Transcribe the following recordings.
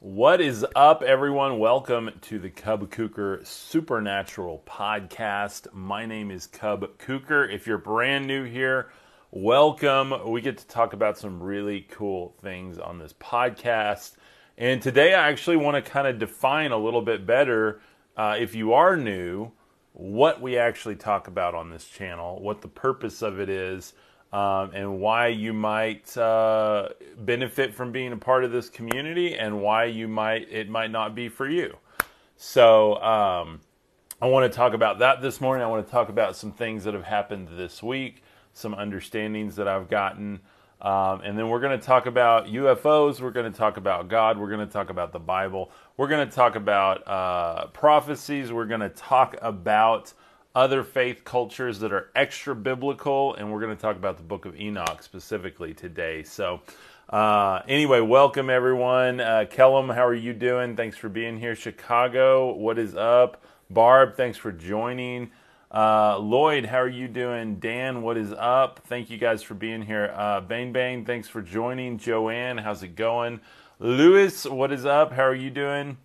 What is up, everyone? Welcome to the Cub Cooker Supernatural Podcast. My name is Cub Cooker. If you're brand new here, welcome. We get to talk about some really cool things on this podcast. And today, I actually want to kind of define a little bit better, uh, if you are new, what we actually talk about on this channel, what the purpose of it is um, and why you might uh, benefit from being a part of this community and why you might it might not be for you. So um, I want to talk about that this morning. I want to talk about some things that have happened this week, some understandings that I've gotten. Um, and then we're going to talk about UFOs. We're going to talk about God. We're going to talk about the Bible. We're going to talk about uh, prophecies. We're going to talk about other faith cultures that are extra biblical, and we're going to talk about the book of Enoch specifically today. So, uh, anyway, welcome everyone. Uh, Kellum, how are you doing? Thanks for being here. Chicago, what is up? Barb, thanks for joining. Uh, Lloyd, how are you doing? Dan, what is up? Thank you guys for being here. Uh, Bang thanks for joining. Joanne, how's it going? Lewis, what is up? How are you doing?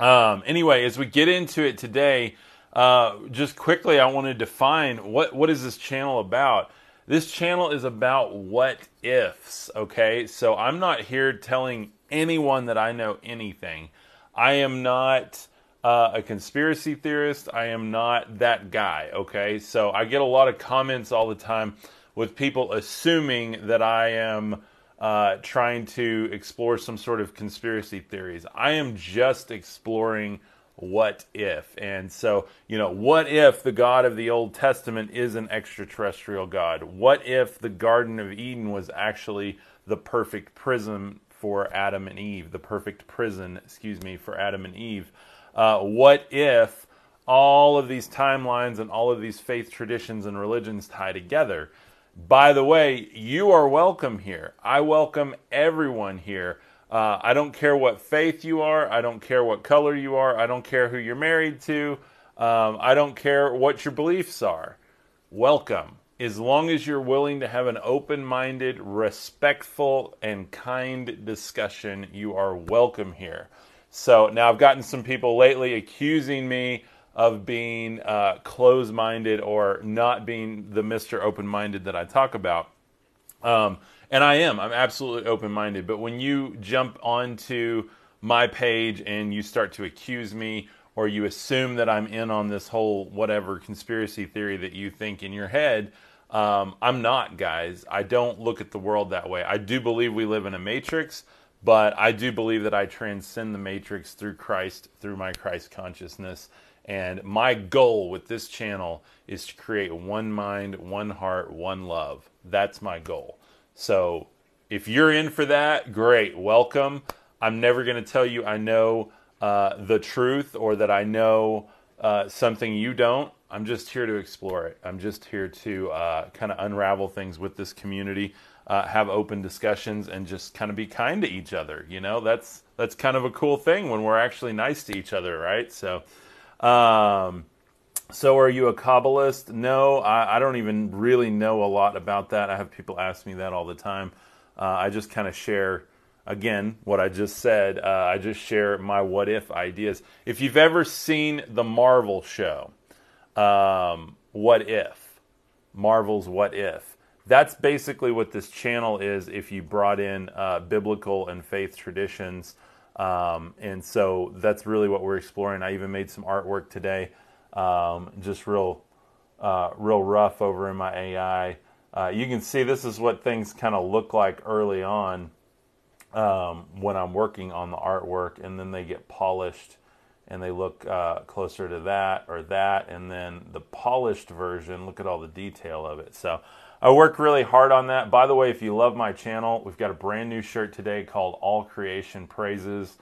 Um, anyway, as we get into it today, uh, just quickly, I want to define what what is this channel about. This channel is about what ifs. Okay, so I'm not here telling anyone that I know anything. I am not uh, a conspiracy theorist. I am not that guy. Okay, so I get a lot of comments all the time with people assuming that I am. Uh, trying to explore some sort of conspiracy theories. I am just exploring what if? And so, you know, what if the God of the Old Testament is an extraterrestrial God? What if the Garden of Eden was actually the perfect prison for Adam and Eve, the perfect prison, excuse me, for Adam and Eve? Uh, what if all of these timelines and all of these faith traditions and religions tie together? By the way, you are welcome here. I welcome everyone here. Uh, I don't care what faith you are. I don't care what color you are. I don't care who you're married to. Um, I don't care what your beliefs are. Welcome. As long as you're willing to have an open minded, respectful, and kind discussion, you are welcome here. So now I've gotten some people lately accusing me of being uh, closed minded or not being the Mr. Open minded that I talk about. Um, and I am. I'm absolutely open minded. But when you jump onto my page and you start to accuse me or you assume that I'm in on this whole whatever conspiracy theory that you think in your head, um, I'm not, guys. I don't look at the world that way. I do believe we live in a matrix, but I do believe that I transcend the matrix through Christ, through my Christ consciousness. And my goal with this channel is to create one mind, one heart, one love. That's my goal. So if you're in for that, great, welcome. I'm never going to tell you I know uh, the truth or that I know uh, something you don't. I'm just here to explore it. I'm just here to uh, kind of unravel things with this community, uh, have open discussions, and just kind of be kind to each other. You know, that's that's kind of a cool thing when we're actually nice to each other, right? So. Um, so, are you a Kabbalist? No, I, I, don't even really know a lot about that. I have people ask me that all the time. Uh, I just kind of share, again, what I just said. Uh, I just share my what if ideas. If you've ever seen the Marvel show, um, What If, Marvel's What If, that's basically what this channel is if you brought in uh, biblical and faith traditions. Um, and so that's really what we're exploring. I even made some artwork today um, just real, uh, real rough over in my AI. Uh, you can see this is what things kind of look like early on um, when I'm working on the artwork, and then they get polished and they look uh, closer to that or that, and then the polished version, look at all the detail of it. So I work really hard on that. By the way, if you love my channel, we've got a brand new shirt today called All Creation Praises.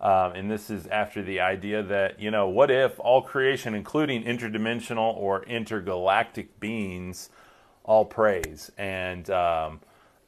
Um, and this is after the idea that, you know, what if all creation, including interdimensional or intergalactic beings, all praise? And, um,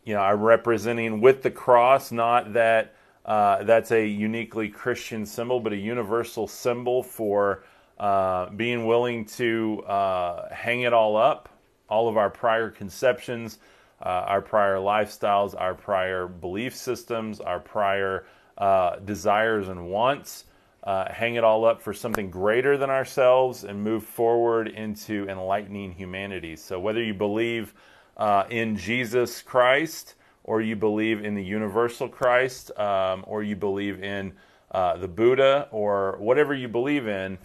you know, I'm representing with the cross, not that uh, that's a uniquely Christian symbol, but a universal symbol for uh, being willing to uh, hang it all up, all of our prior conceptions, uh, our prior lifestyles, our prior belief systems, our prior uh, desires and wants, uh, hang it all up for something greater than ourselves, and move forward into enlightening humanity. So, whether you believe uh, in Jesus Christ, or you believe in the universal Christ, um, or you believe in uh, the Buddha, or whatever you believe in,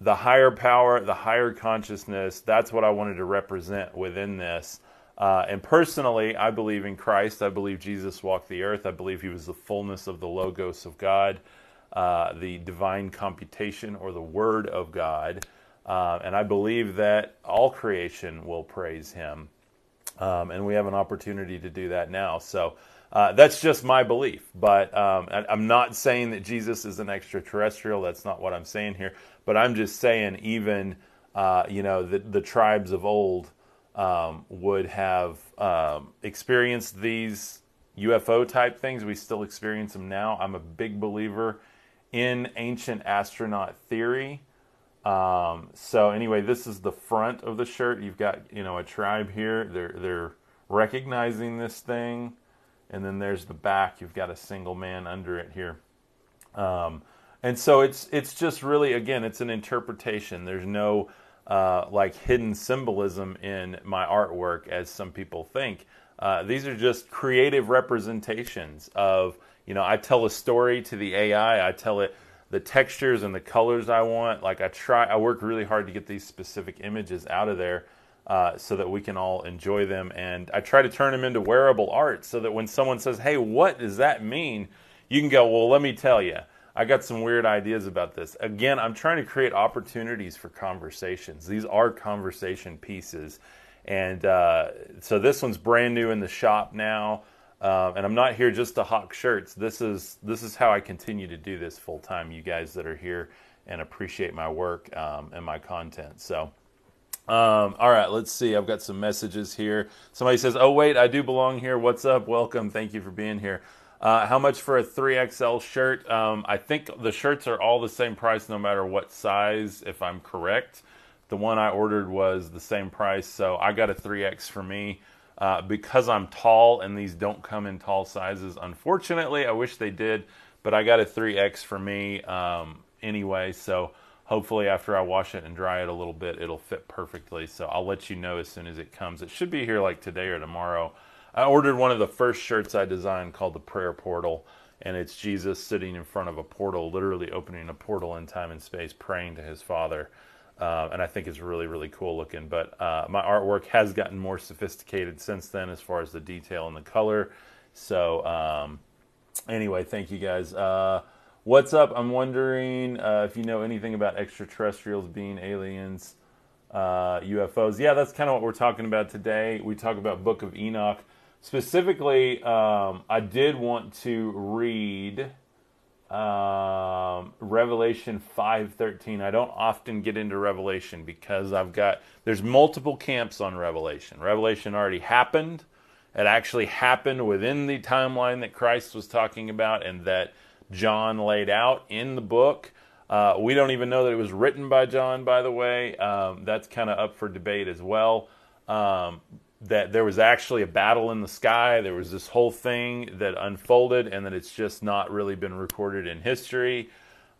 the higher power, the higher consciousness, that's what I wanted to represent within this. Uh, and personally, I believe in Christ. I believe Jesus walked the earth. I believe he was the fullness of the Logos of God, uh, the divine computation or the Word of God. Uh, and I believe that all creation will praise him. Um, and we have an opportunity to do that now. So uh, that's just my belief. But um, I'm not saying that Jesus is an extraterrestrial. That's not what I'm saying here. But I'm just saying, even, uh, you know, the, the tribes of old um, would have um, experienced these UFO type things. We still experience them now. I'm a big believer in ancient astronaut theory. Um, so anyway, this is the front of the shirt. You've got you know a tribe here. They're they're recognizing this thing, and then there's the back. You've got a single man under it here. Um, and so it's it's just really again it's an interpretation. There's no uh, like hidden symbolism in my artwork as some people think. Uh, these are just creative representations of, you know, I tell a story to the AI, I tell it the textures and the colors I want. Like I try, I work really hard to get these specific images out of there uh, so that we can all enjoy them. And I try to turn them into wearable art so that when someone says, hey, what does that mean? You can go, well, let me tell you. I got some weird ideas about this. Again, I'm trying to create opportunities for conversations. These are conversation pieces. And uh, so this one's brand new in the shop now. Uh, and I'm not here just to hawk shirts. This is this is how I continue to do this full time. You guys that are here and appreciate my work um, and my content. So, um, all right, let's see. I've got some messages here. Somebody says, "Oh wait, I do belong here. What's up? Welcome. Thank you for being here." Uh, how much for a 3XL shirt? Um, I think the shirts are all the same price no matter what size, if I'm correct. The one I ordered was the same price, so I got a 3X for me. Uh, because I'm tall and these don't come in tall sizes, unfortunately, I wish they did, but I got a 3X for me um, anyway, so hopefully after I wash it and dry it a little bit, it'll fit perfectly. So I'll let you know as soon as it comes. It should be here like today or tomorrow. I ordered one of the first shirts I designed called the Prayer Portal, and it's Jesus sitting in front of a portal, literally opening a portal in time and space, praying to his Father. Uh, and I think it's really, really cool looking. But uh, my artwork has gotten more sophisticated since then as far as the detail and the color. So, um, anyway, thank you guys. Uh, what's up? I'm wondering uh, if you know anything about extraterrestrials being aliens, UFOs. Uh, yeah, that's kind of what we're talking about today. We talk about Book of Enoch specifically, um, I did want to read um, Revelation five thirteen. I don't often get into Revelation because I've got there's multiple camps on Revelation. Revelation already happened. It actually happened within the timeline that Christ was talking about and that John laid out in the book. Uh, we don't even know that it was written by John, by the way. Um, that's kind of up for debate as well. Um, that there was actually a battle in the sky. There was this whole thing that unfolded, and that it's just not really been recorded in history.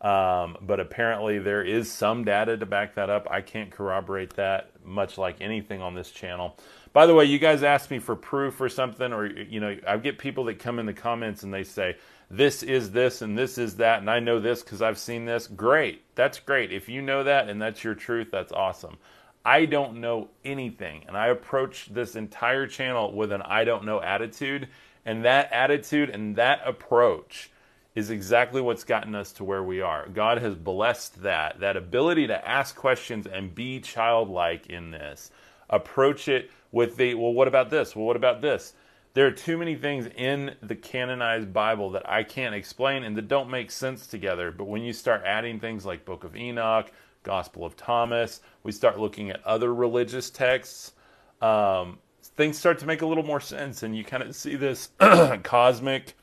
Um, but apparently, there is some data to back that up. I can't corroborate that, much like anything on this channel. By the way, you guys ask me for proof or something, or you know, I get people that come in the comments and they say, "This is this and this is that," and I know this because I've seen this. Great, that's great. If you know that and that's your truth, that's awesome. I don't know anything. And I approach this entire channel with an I don't know attitude. And that attitude and that approach is exactly what's gotten us to where we are. God has blessed that, that ability to ask questions and be childlike in this. Approach it with the, well, what about this? Well, what about this? There are too many things in the canonized Bible that I can't explain and that don't make sense together. But when you start adding things like Book of Enoch, Gospel of Thomas, we start looking at other religious texts, um, things start to make a little more sense, and you kind of see this cosmic,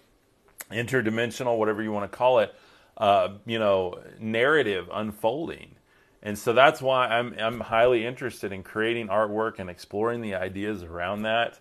interdimensional, whatever you want to call it, uh, you know, narrative unfolding. And so that's why I'm I'm highly interested in creating artwork and exploring the ideas around that.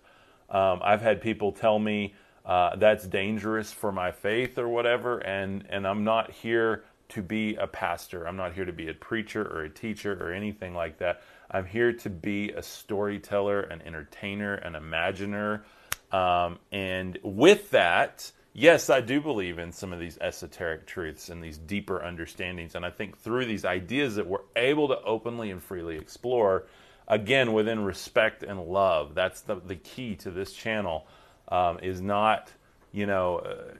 Um, I've had people tell me uh, that's dangerous for my faith or whatever. And and I'm not here to be a pastor. I'm not here to be a preacher or a teacher or anything like that. I'm here to be a storyteller, an entertainer, an imaginer. Um, and with that, yes, I do believe in some of these esoteric truths and these deeper understandings. And I think through these ideas that we're able to openly and freely explore, again, within respect and love, that's the, the key to this channel, um, is not, you know, uh,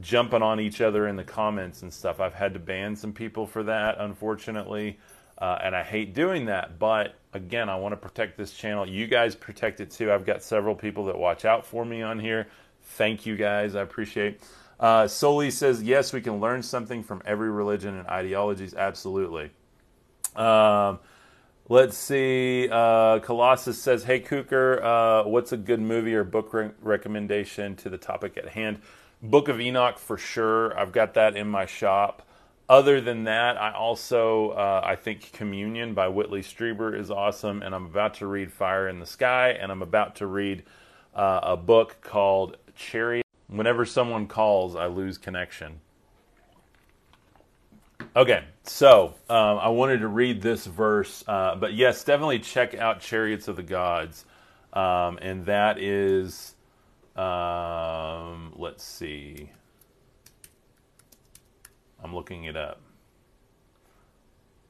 jumping on each other in the comments and stuff. I've had to ban some people for that, unfortunately. Uh, and I hate doing that. But again, I want to protect this channel. You guys protect it too. I've got several people that watch out for me on here. Thank you guys. I appreciate. Uh, Soli says yes, we can learn something from every religion and ideologies. Absolutely. Um, let's see. Uh, Colossus says, "Hey Cooker, uh, what's a good movie or book re- recommendation to the topic at hand?" Book of Enoch for sure. I've got that in my shop. Other than that, I also uh, I think Communion by Whitley Strieber is awesome, and I'm about to read Fire in the Sky, and I'm about to read uh, a book called Chariot. Whenever someone calls, I lose connection. Okay, so um, I wanted to read this verse, uh, but yes, definitely check out Chariots of the Gods, um, and that is, um, let's see. I'm looking it up.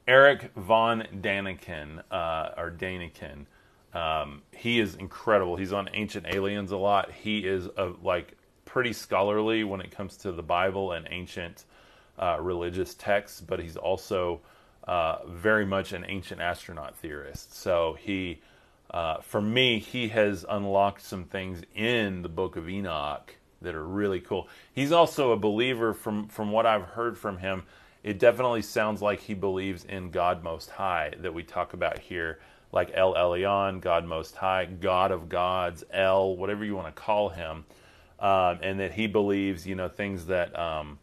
Erich von Däniken, uh, or Daniken. Um, he is incredible. He's on Ancient Aliens a lot. He is a, like pretty scholarly when it comes to the Bible and ancient uh, religious texts, but he's also uh, very much an ancient astronaut theorist. So he, uh, for me, he has unlocked some things in the Book of Enoch that are really cool. He's also a believer from from what I've heard from him. It definitely sounds like he believes in God Most High that we talk about here, like El Elyon, God Most High, God of gods, El, whatever you want to call him, um, and that he believes, you know, things that um,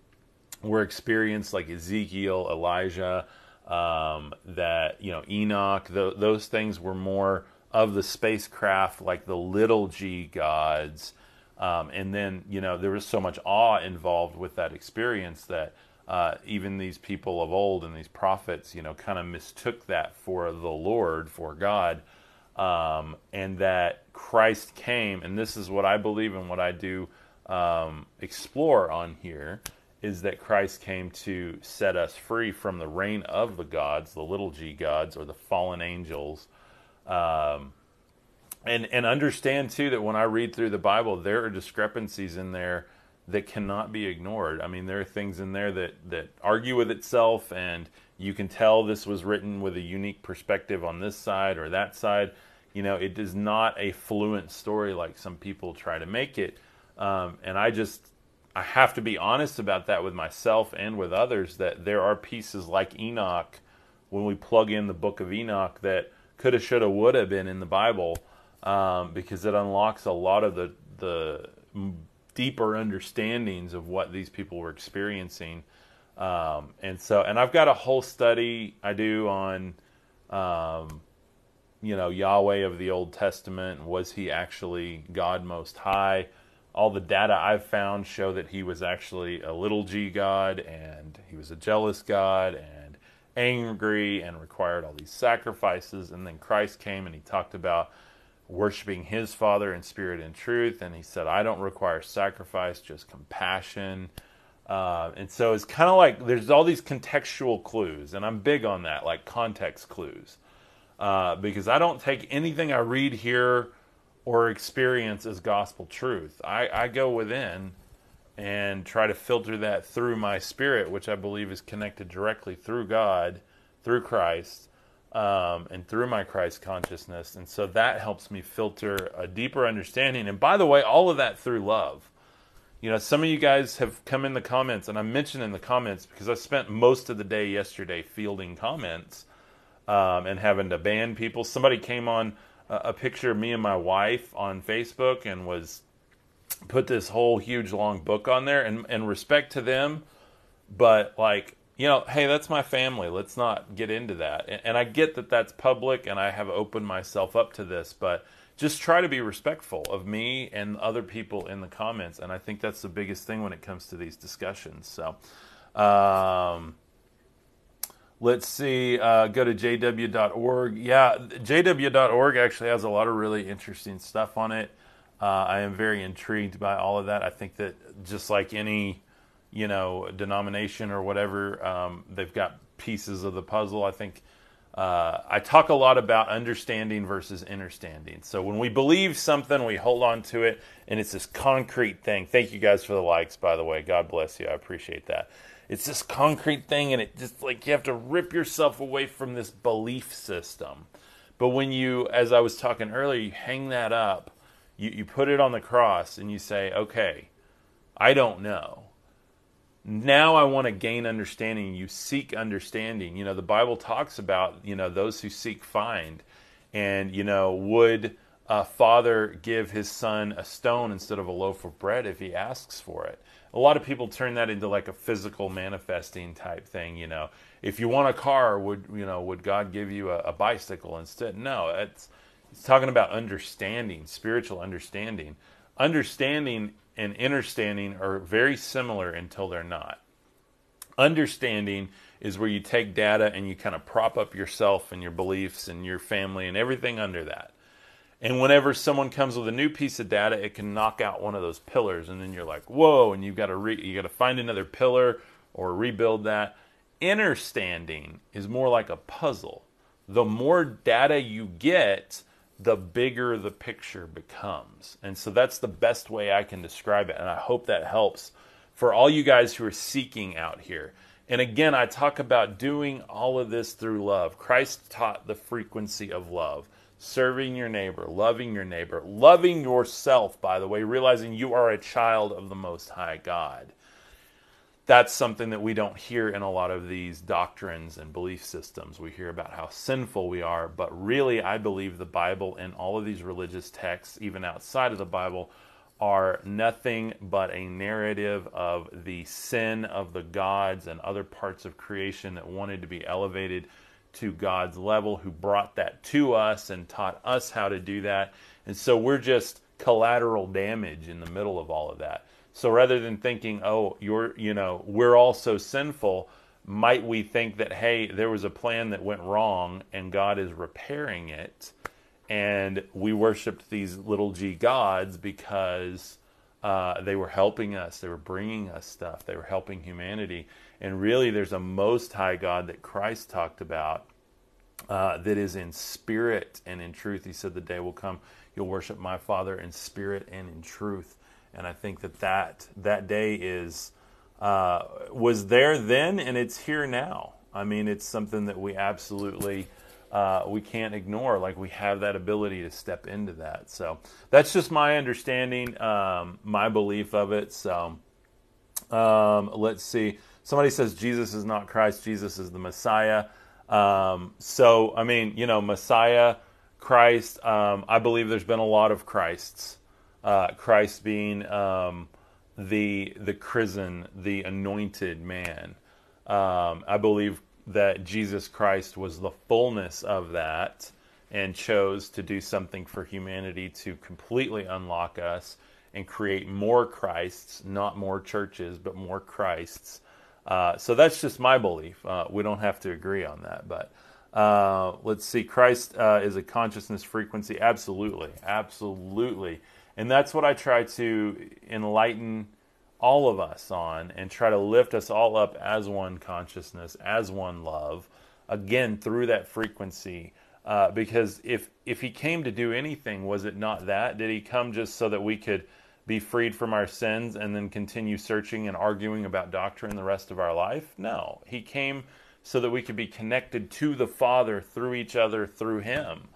were experienced like Ezekiel, Elijah, um, that you know Enoch. Th- those things were more of the spacecraft, like the little G gods um, and then, you know, there was so much awe involved with that experience that uh, even these people of old and these prophets, you know, kind of mistook that for the Lord, for God. Um, and that Christ came, and this is what I believe and what I do um, explore on here is that Christ came to set us free from the reign of the gods, the little g gods, or the fallen angels. Um, and and understand too that when I read through the Bible, there are discrepancies in there that cannot be ignored. I mean, there are things in there that that argue with itself, and you can tell this was written with a unique perspective on this side or that side. You know, it is not a fluent story like some people try to make it. Um, and I just I have to be honest about that with myself and with others that there are pieces like Enoch when we plug in the book of Enoch that coulda, shoulda, woulda been in the Bible um, because it unlocks a lot of the the deeper understandings of what these people were experiencing. Um, and so, and I've got a whole study I do on, um, you know, Yahweh of the Old Testament. Was he actually God Most High? All the data I've found show that he was actually a little g God and he was a jealous God and angry and required all these sacrifices. And then Christ came and he talked about worshiping his Father in spirit and truth. And he said, I don't require sacrifice, just compassion. Uh, and so it's kind of like there's all these contextual clues, and I'm big on that, like context clues, uh, because I don't take anything I read here or experience as gospel truth. I, I go within and try to filter that through my spirit, which I believe is connected directly through God, through Christ, um, and through my Christ consciousness. And so that helps me filter a deeper understanding. And by the way, all of that through love. You know, some of you guys have come in the comments, and I mentioned in the comments because I spent most of the day yesterday fielding comments um, and having to ban people. Somebody came on a, a picture of me and my wife on Facebook and was put this whole huge long book on there. And, and respect to them, but like you know, hey, that's my family. Let's not get into that. And, and, I get that that's public and I have opened myself up to this, but just try to be respectful of me and other people in the comments. And I think that's the biggest thing when it comes to these discussions. So, um, let's see, uh, go to jw.org. Yeah, jw.org actually has a lot of really interesting stuff on it. Uh, I am very intrigued by all of that. I think that just like any, you know, denomination or whatever, um, they've got pieces of the puzzle. I think uh, I talk a lot about understanding versus understanding. So when we believe something, we hold on to it, and it's this concrete thing. Thank you guys for the likes, by the way. God bless you. I appreciate that. It's this concrete thing, and it just like you have to rip yourself away from this belief system. But when you, as I was talking earlier, you hang that up, you, you put it on the cross, and you say, okay, I don't know now I want to gain understanding. You seek understanding. You know, the Bible talks about, you know, those who seek find. And, you know, would a father give his son a stone instead of a loaf of bread if he asks for it? A lot of people turn that into like a physical manifesting type thing, you know. If you want a car, would you know, would God give you a, a bicycle instead? No, it's it's talking about understanding, spiritual understanding. Understanding and understanding are very similar until they're not. Understanding is where you take data and you kind of prop up yourself and your beliefs and your family and everything under that. And whenever someone comes with a new piece of data, it can knock out one of those pillars, and then you're like, "Whoa!" And you've got to re- you got to find another pillar or rebuild that. Understanding is more like a puzzle. The more data you get, the bigger the picture becomes. And so that's the best way I can describe it. And I hope that helps for all you guys who are seeking out here. And again, I talk about doing all of this through love. Christ taught the frequency of love, serving your neighbor, loving your neighbor, loving yourself, by the way, realizing you are a child of the Most High God that's something that we don't hear in a lot of these doctrines and belief systems. We hear about how sinful we are, but really, I believe the Bible and all of these religious texts, even outside of the Bible, are nothing but a narrative of the sin of the gods and other parts of creation that wanted to be elevated to God's level, who brought that to us and taught us how to do that. And so we're just collateral damage in the middle of all of that. So rather than thinking, oh, you're, you know, we're all so sinful, might we think that, hey, there was a plan that went wrong and God is repairing it? And we worshiped these little g gods because uh, they were helping us, they were bringing us stuff, they were helping humanity. And really, there's a most high God that Christ talked about uh, that is in spirit and in truth. He said, The day will come, you'll worship my Father in spirit and in truth and I think that that, that day is uh, was there then, and it's here now. I mean, it's something that we absolutely uh, we can't ignore. Like we have that ability to step into that. So that's just my understanding, um, my belief of it. So um, let's see. Somebody says Jesus is not Christ. Jesus is the Messiah. Um, so I mean, you know, Messiah, Christ. Um, I believe there's been a lot of Christs uh, Christ being um, the the chrisen, the anointed man. Um, I believe that Jesus Christ was the fullness of that and chose to do something for humanity to completely unlock us and create more Christs, not more churches, but more Christs. Uh, so that's just my belief. Uh, we don't have to agree on that, but uh, let's see. Christ uh, is a consciousness frequency. Absolutely, absolutely. And that's what I try to enlighten all of us on and try to lift us all up as one consciousness, as one love, again, through that frequency. Uh, because if, if he came to do anything, was it not that? Did he come just so that we could be freed from our sins and then continue searching and arguing about doctrine the rest of our life? No. He came so that we could be connected to the Father through each other, through him.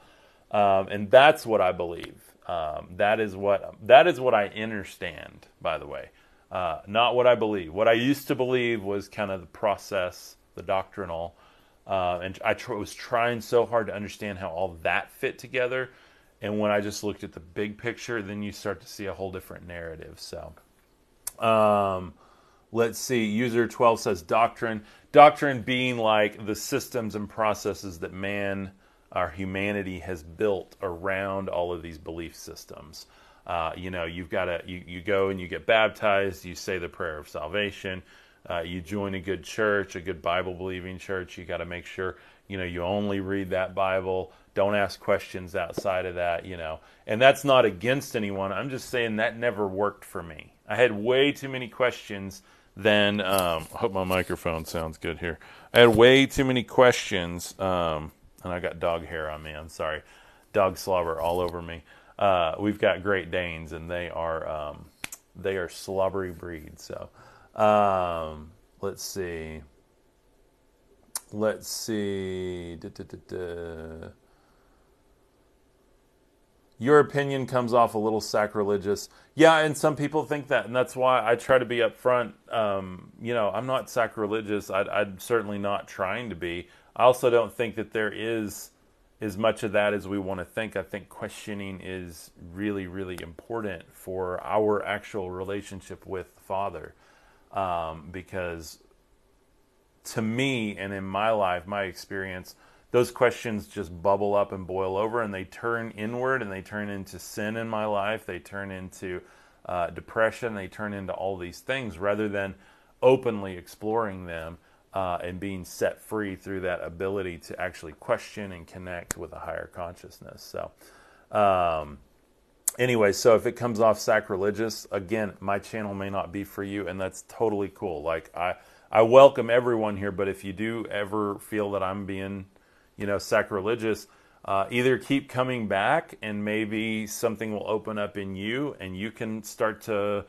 Um, and that's what I believe. Um, that is what that is what I understand. By the way, uh, not what I believe. What I used to believe was kind of the process, the doctrinal, uh, and I tr- was trying so hard to understand how all that fit together. And when I just looked at the big picture, then you start to see a whole different narrative. So, um, let's see. User twelve says doctrine. Doctrine being like the systems and processes that man our humanity has built around all of these belief systems. Uh, you know, you've got to you, you go and you get baptized, you say the prayer of salvation, uh, you join a good church, a good Bible believing church. You got to make sure you know you only read that Bible. Don't ask questions outside of that. You know, and that's not against anyone. I'm just saying that never worked for me. I had way too many questions. Then um, I hope my microphone sounds good here. I had way too many questions, um, and I got dog hair on me. I'm sorry, dog slobber all over me. Uh, we've got Great Danes, and they are um, they are slobbery breeds. So um, let's see. Let's see. Da, da, da, Your opinion comes off a little sacrilegious. Yeah, and some people think that, and that's why I try to be upfront. Um, you know, I'm not sacrilegious. I, I'm certainly not trying to be. I also don't think that there is as much of that as we want to think. I think questioning is really, really important for our actual relationship with the Father. Um, because to me and in my life, my experience, those questions just bubble up and boil over and they turn inward and they turn into sin in my life. They turn into uh, depression. They turn into all these things rather than openly exploring them uh, and being set free through that ability to actually question and connect with a higher consciousness. So, um, anyway, so if it comes off sacrilegious, again, my channel may not be for you, and that's totally cool. Like I, I welcome everyone here, but if you do ever feel that I'm being, you know, sacrilegious, uh, either keep coming back and maybe something will open up in you, and you can start to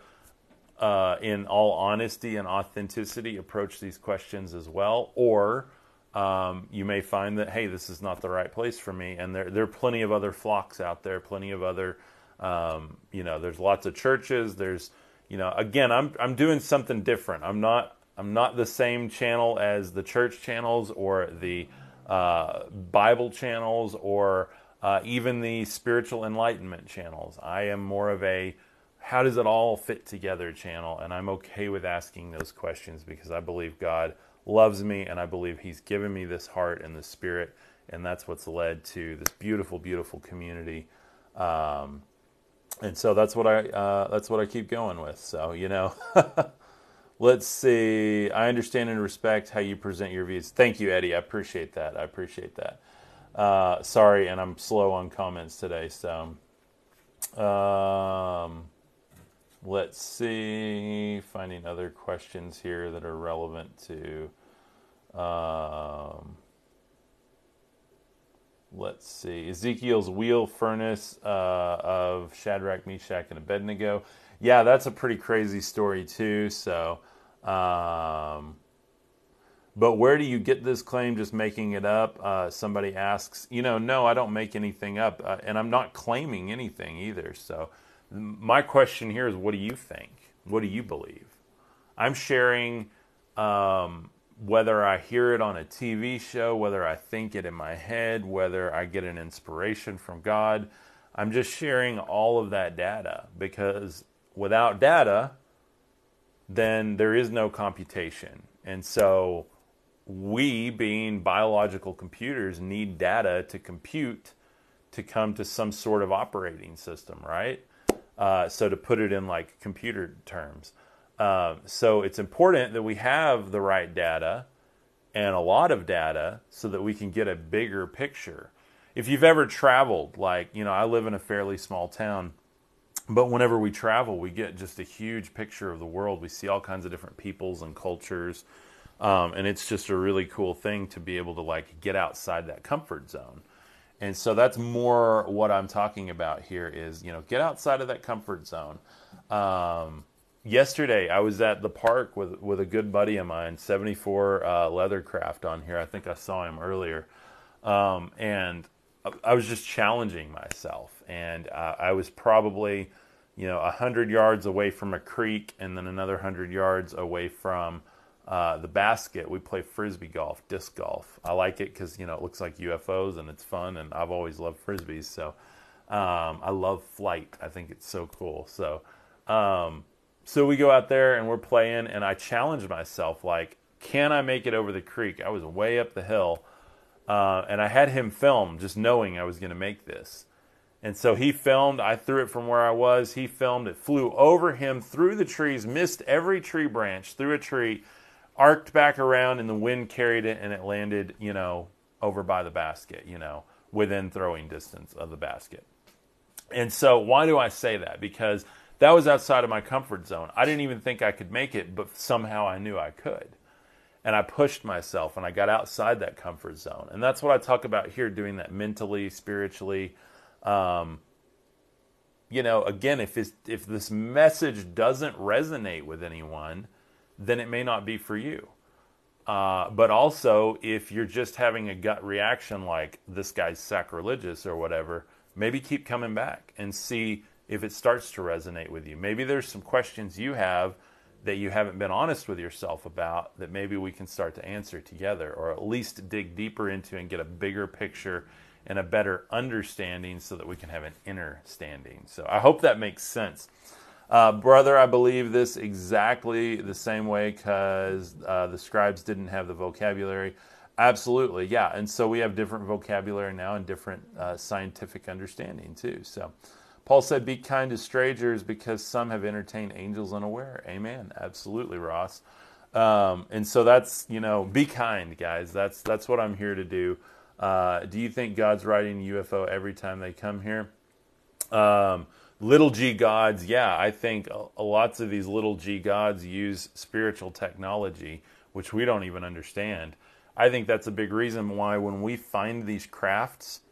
uh, in all honesty and authenticity, approach these questions as well. Or um, you may find that, hey, this is not the right place for me. And there, there are plenty of other flocks out there, plenty of other, um, you know, there's lots of churches. There's, you know, again, I'm, I'm doing something different. I'm not, I'm not the same channel as the church channels or the uh, Bible channels or uh, even the spiritual enlightenment channels. I am more of a how does it all fit together channel? And i'm okay with asking those questions because i believe god loves me and i believe he's given me this heart and the spirit and that's what's led to this beautiful beautiful community. Um, and so that's what i uh, that's what i keep going with. So you know let's see. I understand and respect how you present your views. Thank you eddie. I appreciate that. I appreciate that. Uh, sorry and i'm slow on comments today so um, Let's see, finding other questions here that are relevant to. Um, let's see, Ezekiel's wheel furnace uh, of Shadrach, Meshach, and Abednego. Yeah, that's a pretty crazy story too. So, um, but where do you get this claim? Just making it up? Uh, somebody asks. You know, no, I don't make anything up, uh, and I'm not claiming anything either. So my question here is what do you think? What do you believe? I'm sharing um, whether I hear it on a TV show, whether I think it in my head, whether I get an inspiration from God. I'm just sharing all of that data because without data, then there is no computation. And so we, being biological computers, need data to compute to come to some sort of operating system, right? Uh, so to put it in like computer terms. Um, so it's important that we have the right data and a lot of data so that we can get a bigger picture. If you've ever traveled, like, you know, I live in a fairly small town, but whenever we travel, we get just a huge picture of the world. We see all kinds of different peoples and cultures. Um, and it's just a really cool thing to be able to like get outside that comfort zone. And so that's more what I'm talking about here is, you know, get outside of that comfort zone. Um, yesterday I was at the park with, with a good buddy of mine, 74 uh, Leathercraft on here. I think I saw him earlier. Um, and I was just challenging myself. And uh, I was probably, you know, 100 yards away from a creek and then another 100 yards away from uh, the basket, we play frisbee golf, disc golf. I like it because you know it looks like UFOs and it's fun, and I've always loved frisbees. So um, I love flight. I think it's so cool. So um, so we go out there and we're playing, and I challenge myself like, can I make it over the creek? I was way up the hill, uh, and I had him film, just knowing I was going to make this. And so he filmed. I threw it from where I was. He filmed. It flew over him through the trees, missed every tree branch, through a tree, arced back around, and the wind carried it, and it landed, you know, over by the basket, you know, within throwing distance of the basket. And so, why do I say that? Because that was outside of my comfort zone. I didn't even think I could make it, but somehow I knew I could. And I pushed myself and I got outside that comfort zone. And that's what I talk about here doing that mentally, spiritually. Um, you know, again, if, if this message doesn't resonate with anyone, then it may not be for you. Uh, but also, if you're just having a gut reaction like this guy's sacrilegious or whatever, maybe keep coming back and see if it starts to resonate with you. Maybe there's some questions you have that you haven't been honest with yourself about that maybe we can start to answer together or at least dig deeper into and get a bigger picture and a better understanding so that we can have an inner standing. So I hope that makes sense. Uh, brother, I believe this exactly the same way because uh, the scribes didn't have the vocabulary. Absolutely, yeah. And so we have different vocabulary now and different uh, scientific understanding too. So Paul said, Be kind to strangers because some have entertained angels unaware. Amen. Absolutely, Ross. Um, and so that's, you know, be kind, guys. That's, that's what I'm here to do. Uh, do you think God's riding UFO every time they come here? Um, little g gods, yeah, I think lots of these little g gods use spiritual technology, which we don't even understand. I think that's a big reason why when we find these crafts,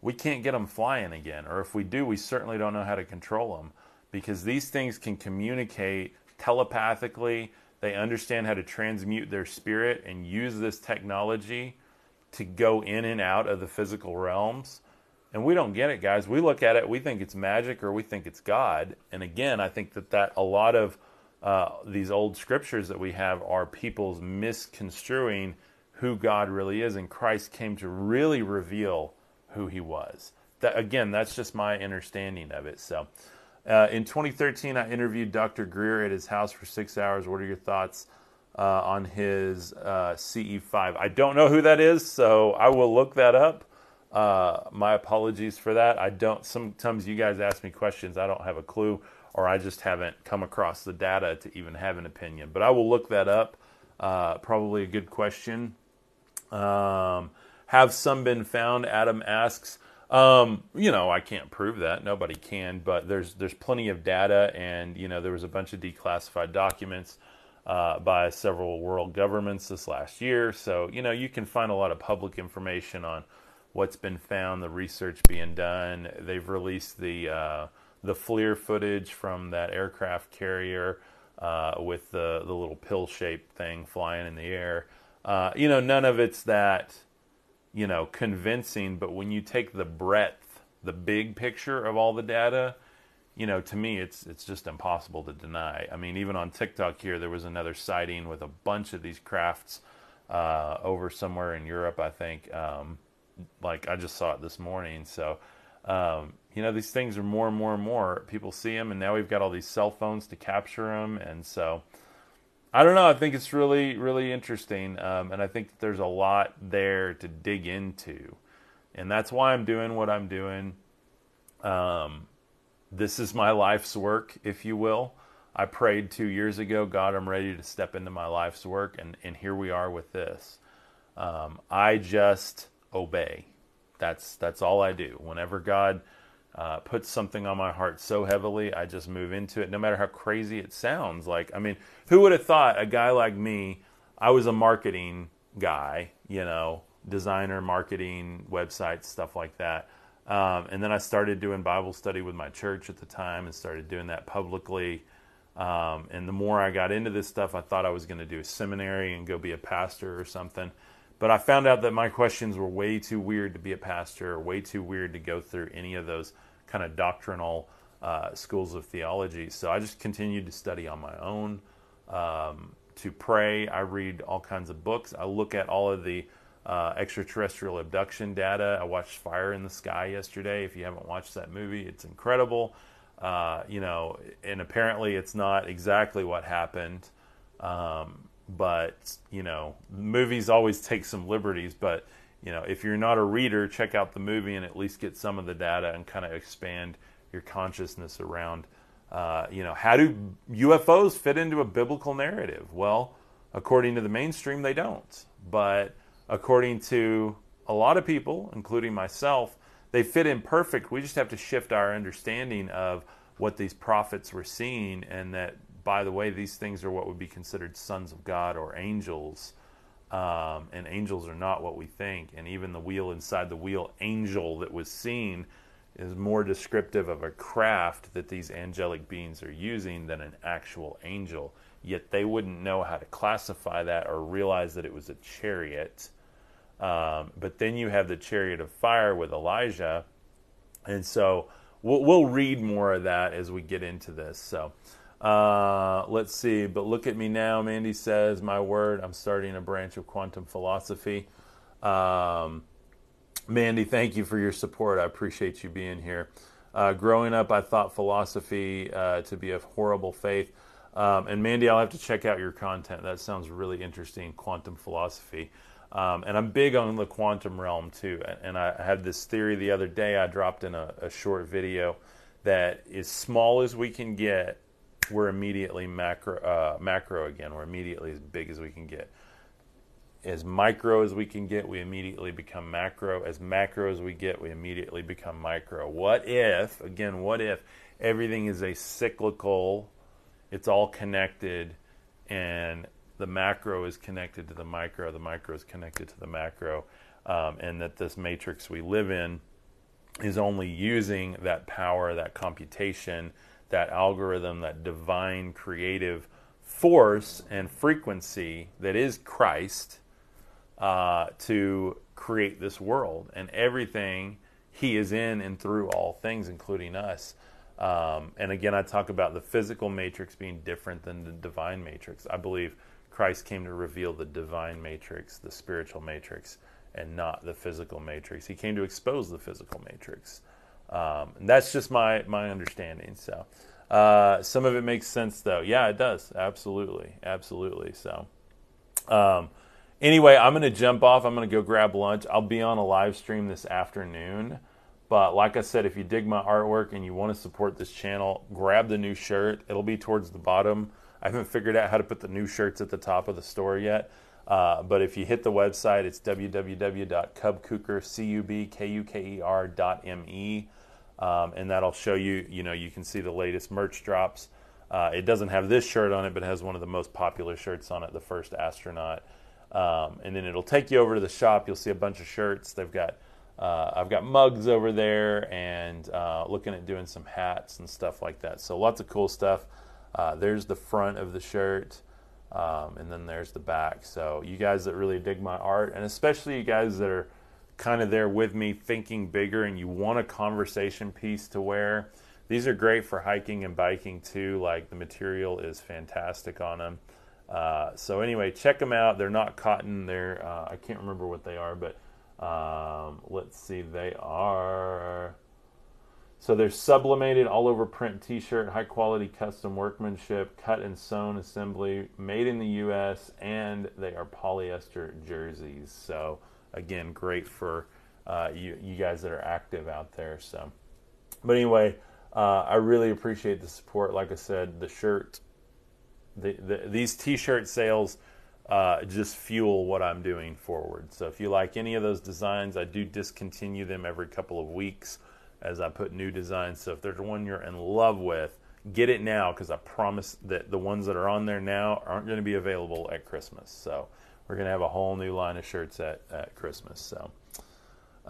we can't get them flying again. Or if we do, we certainly don't know how to control them because these things can communicate telepathically. They understand how to transmute their spirit and use this technology to go in and out of the physical realms and we don't get it, guys. We look at it, we think it's magic or we think it's God. And again, I think that that a lot of uh, these old scriptures that we have are people's misconstruing who God really is, and Christ came to really reveal who He was. That again, that's just my understanding of it. So. Uh, in 2013, I interviewed Dr. Greer at his house for six hours. What are your thoughts uh, on his uh, CE5? I don't know who that is, so I will look that up. Uh, my apologies for that. I don't. Sometimes you guys ask me questions, I don't have a clue, or I just haven't come across the data to even have an opinion. But I will look that up. Uh, probably a good question. Um, have some been found? Adam asks. Um, you know, I can't prove that. Nobody can, but there's there's plenty of data, and you know, there was a bunch of declassified documents uh, by several world governments this last year. So you know, you can find a lot of public information on what's been found, the research being done. They've released the uh, the FLIR footage from that aircraft carrier uh, with the the little pill shaped thing flying in the air. Uh, you know, none of it's that you know convincing, but when you take the breadth, the big picture of all the data. You know, to me, it's it's just impossible to deny. I mean, even on TikTok here, there was another sighting with a bunch of these crafts uh, over somewhere in Europe, I think. Um, like I just saw it this morning. So, um, you know, these things are more and more and more. People see them, and now we've got all these cell phones to capture them, and so I don't know. I think it's really, really interesting, um, and I think there's a lot there to dig into, and that's why I'm doing what I'm doing. Um, this is my life's work, if you will. I prayed two years ago, God, I'm ready to step into my life's work, and, and here we are with this. Um, I just obey. That's that's all I do. Whenever God uh, puts something on my heart so heavily, I just move into it, no matter how crazy it sounds. Like, I mean, who would have thought a guy like me? I was a marketing guy, you know, designer, marketing, websites, stuff like that. Um, and then I started doing Bible study with my church at the time and started doing that publicly. Um, and the more I got into this stuff, I thought I was going to do a seminary and go be a pastor or something. But I found out that my questions were way too weird to be a pastor, or way too weird to go through any of those kind of doctrinal uh, schools of theology. So I just continued to study on my own, um, to pray. I read all kinds of books. I look at all of the uh, extraterrestrial abduction data. I watched Fire in the Sky yesterday. If you haven't watched that movie, it's incredible. Uh, you know, and apparently it's not exactly what happened. Um, but you know, movies always take some liberties. But you know, if you're not a reader, check out the movie and at least get some of the data and kind of expand your consciousness around, uh, you know, how do UFOs fit into a biblical narrative? Well, according to the mainstream, they don't. But according to a lot of people, including myself, they fit in perfect. We just have to shift our understanding of what these prophets were seeing, and that, by the way, these things are what would be considered sons of God or angels. Um, and angels are not what we think. And even the wheel inside the wheel angel that was seen is more descriptive of a craft that these angelic beings are using than an actual angel. Yet they wouldn't know how to classify that or realize that it was a chariot. Um, but then you have the chariot of fire with Elijah. And so we'll, we'll read more of that as we get into this. So uh, let's see. But look at me now, Mandy says, my word, I'm starting a branch of quantum philosophy. Um, Mandy, thank you for your support. I appreciate you being here. Uh, growing up, I thought philosophy uh, to be a horrible faith. Um, and Mandy, I'll have to check out your content. That sounds really interesting, quantum philosophy. Um, and I'm big on the quantum realm too. And I had this theory the other day. I dropped in a, a short video that as small as we can get, we're immediately macro, uh, macro again. We're immediately as big as we can get as micro as we can get, we immediately become macro. As macro as we get, we immediately become micro. What if, again, what if everything is a cyclical, it's all connected, and the macro is connected to the micro, the micro is connected to the macro, um, and that this matrix we live in is only using that power, that computation, that algorithm, that divine creative force and frequency that is Christ uh, to create this world and everything He is in and through all things, including us. Um, and again, I talk about the physical matrix being different than the divine matrix. I believe Christ came to reveal the divine matrix, the spiritual matrix, and not the physical matrix. He came to expose the physical matrix. Um, that's just my my understanding. So, uh, some of it makes sense, though. Yeah, it does. Absolutely, absolutely. So, um, Anyway, I'm going to jump off. I'm going to go grab lunch. I'll be on a live stream this afternoon. But like I said, if you dig my artwork and you want to support this channel, grab the new shirt. It'll be towards the bottom. I haven't figured out how to put the new shirts at the top of the store yet. Uh, but if you hit the website, it's www.cubkuker.me. Um, and that'll show you, you know, you can see the latest merch drops. Uh, it doesn't have this shirt on it, but it has one of the most popular shirts on it, the first astronaut. Um, and then it'll take you over to the shop. You'll see a bunch of shirts. They've got uh, I've got mugs over there, and uh, looking at doing some hats and stuff like that. So lots of cool stuff. Uh, there's the front of the shirt, um, and then there's the back. So you guys that really dig my art, and especially you guys that are kind of there with me, thinking bigger, and you want a conversation piece to wear. These are great for hiking and biking too. Like the material is fantastic on them. Uh, so anyway, check them out. They're not cotton. They're uh, I can't remember what they are, but um, let's see. They are so they're sublimated all over print T-shirt, high quality custom workmanship, cut and sewn assembly, made in the U.S. and they are polyester jerseys. So again, great for uh, you you guys that are active out there. So, but anyway. Uh, I really appreciate the support. Like I said, the shirt the, the, these t-shirt sales uh, just fuel what I'm doing forward. So if you like any of those designs, I do discontinue them every couple of weeks as I put new designs. So if there's one you're in love with, get it now because I promise that the ones that are on there now aren't going to be available at Christmas. So we're going to have a whole new line of shirts at, at Christmas. So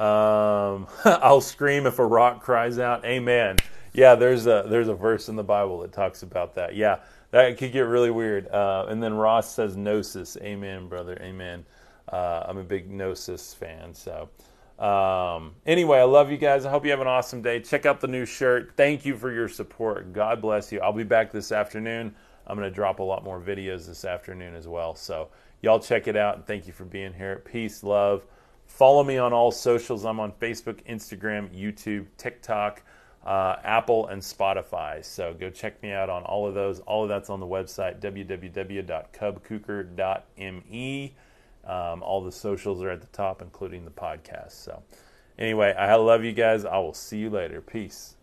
um, I'll scream if a rock cries out, "Amen." Yeah, there's a there's a verse in the Bible that talks about that. Yeah, that could get really weird. Uh, and then Ross says Gnosis. Amen, brother. Amen. Uh, I'm a big Gnosis fan. So, um, anyway, I love you guys. I hope you have an awesome day. Check out the new shirt. Thank you for your support. God bless you. I'll be back this afternoon. I'm going to drop a lot more videos this afternoon as well. So, y'all check it out. And thank you for being here. Peace, love. Follow me on all socials. I'm on Facebook, Instagram, YouTube, TikTok uh, Apple, and Spotify. So go check me out on all of those. All of that's on the website, www.cubkuker.me. Um, all the socials are at the top, including the podcast. So, anyway, I love you guys. I will see you later. Peace.